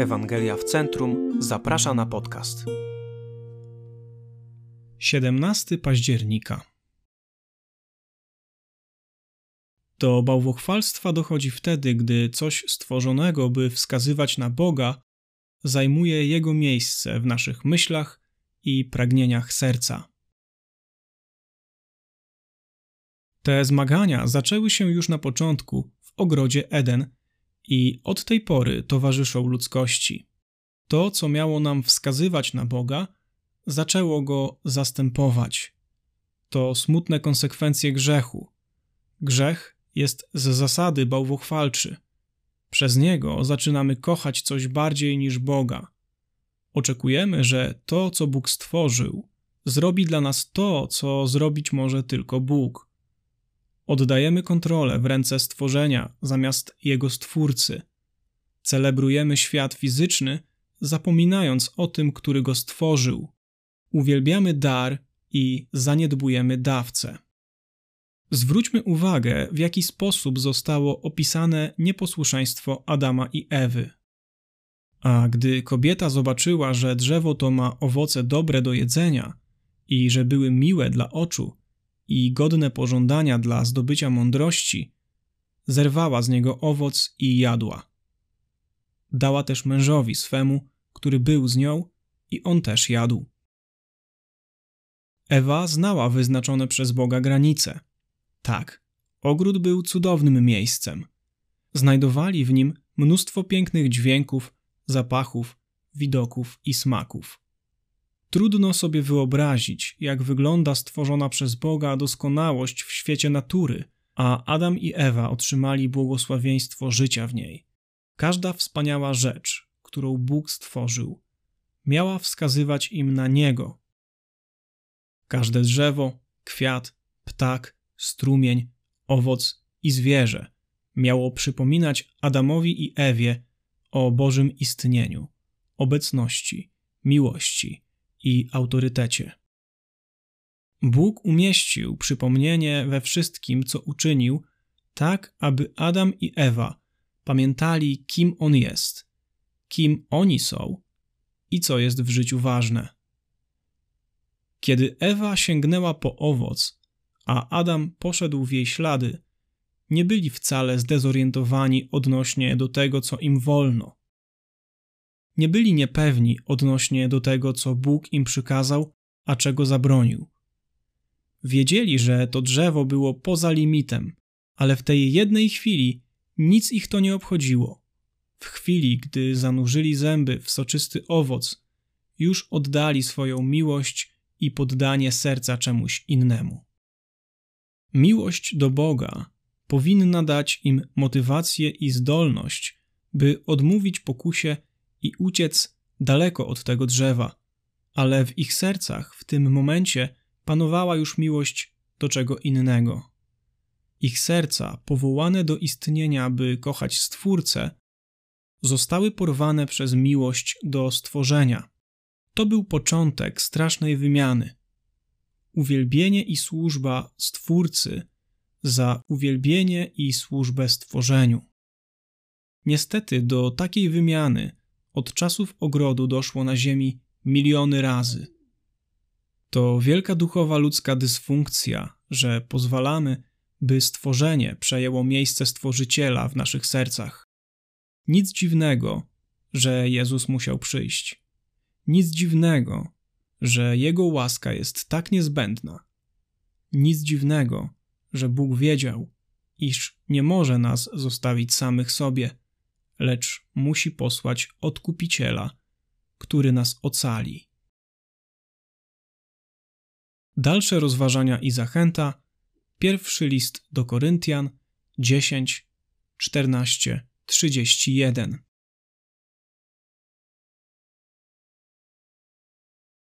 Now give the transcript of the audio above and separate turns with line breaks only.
Ewangelia w Centrum zaprasza na podcast.
17 października. Do bałwochwalstwa dochodzi wtedy, gdy coś stworzonego, by wskazywać na Boga, zajmuje Jego miejsce w naszych myślach i pragnieniach serca. Te zmagania zaczęły się już na początku w ogrodzie Eden i od tej pory towarzyszą ludzkości. To, co miało nam wskazywać na Boga, zaczęło go zastępować. To smutne konsekwencje grzechu. Grzech jest z zasady bałwochwalczy. Przez niego zaczynamy kochać coś bardziej niż Boga. Oczekujemy, że to, co Bóg stworzył, zrobi dla nas to, co zrobić może tylko Bóg. Oddajemy kontrolę w ręce stworzenia zamiast jego stwórcy. Celebrujemy świat fizyczny, zapominając o tym, który go stworzył. Uwielbiamy dar i zaniedbujemy dawcę. Zwróćmy uwagę, w jaki sposób zostało opisane nieposłuszeństwo Adama i Ewy. A gdy kobieta zobaczyła, że drzewo to ma owoce dobre do jedzenia i że były miłe dla oczu, i godne pożądania dla zdobycia mądrości, zerwała z niego owoc i jadła. Dała też mężowi swemu, który był z nią, i on też jadł. Ewa znała wyznaczone przez Boga granice. Tak, ogród był cudownym miejscem. Znajdowali w nim mnóstwo pięknych dźwięków, zapachów, widoków i smaków. Trudno sobie wyobrazić, jak wygląda stworzona przez Boga doskonałość w świecie natury, a Adam i Ewa otrzymali błogosławieństwo życia w niej. Każda wspaniała rzecz, którą Bóg stworzył, miała wskazywać im na Niego. Każde drzewo, kwiat, ptak, strumień, owoc i zwierzę miało przypominać Adamowi i Ewie o Bożym istnieniu, obecności, miłości i autorytecie. Bóg umieścił przypomnienie we wszystkim, co uczynił, tak aby Adam i Ewa pamiętali, kim On jest, kim oni są i co jest w życiu ważne. Kiedy Ewa sięgnęła po owoc, a Adam poszedł w jej ślady, nie byli wcale zdezorientowani odnośnie do tego, co im wolno nie byli niepewni odnośnie do tego, co Bóg im przykazał, a czego zabronił. Wiedzieli, że to drzewo było poza limitem, ale w tej jednej chwili nic ich to nie obchodziło. W chwili, gdy zanurzyli zęby w soczysty owoc, już oddali swoją miłość i poddanie serca czemuś innemu. Miłość do Boga powinna dać im motywację i zdolność, by odmówić pokusie i uciec daleko od tego drzewa, ale w ich sercach w tym momencie panowała już miłość do czego innego. Ich serca, powołane do istnienia, by kochać Stwórcę, zostały porwane przez miłość do stworzenia. To był początek strasznej wymiany. Uwielbienie i służba Stwórcy za uwielbienie i służbę stworzeniu. Niestety do takiej wymiany od czasów ogrodu doszło na Ziemi miliony razy. To wielka duchowa ludzka dysfunkcja, że pozwalamy, by stworzenie przejęło miejsce stworzyciela w naszych sercach. Nic dziwnego, że Jezus musiał przyjść. Nic dziwnego, że Jego łaska jest tak niezbędna. Nic dziwnego, że Bóg wiedział, iż nie może nas zostawić samych sobie lecz musi posłać odkupiciela, który nas ocali. Dalsze rozważania i zachęta. Pierwszy list do Koryntian 10, 14, 31.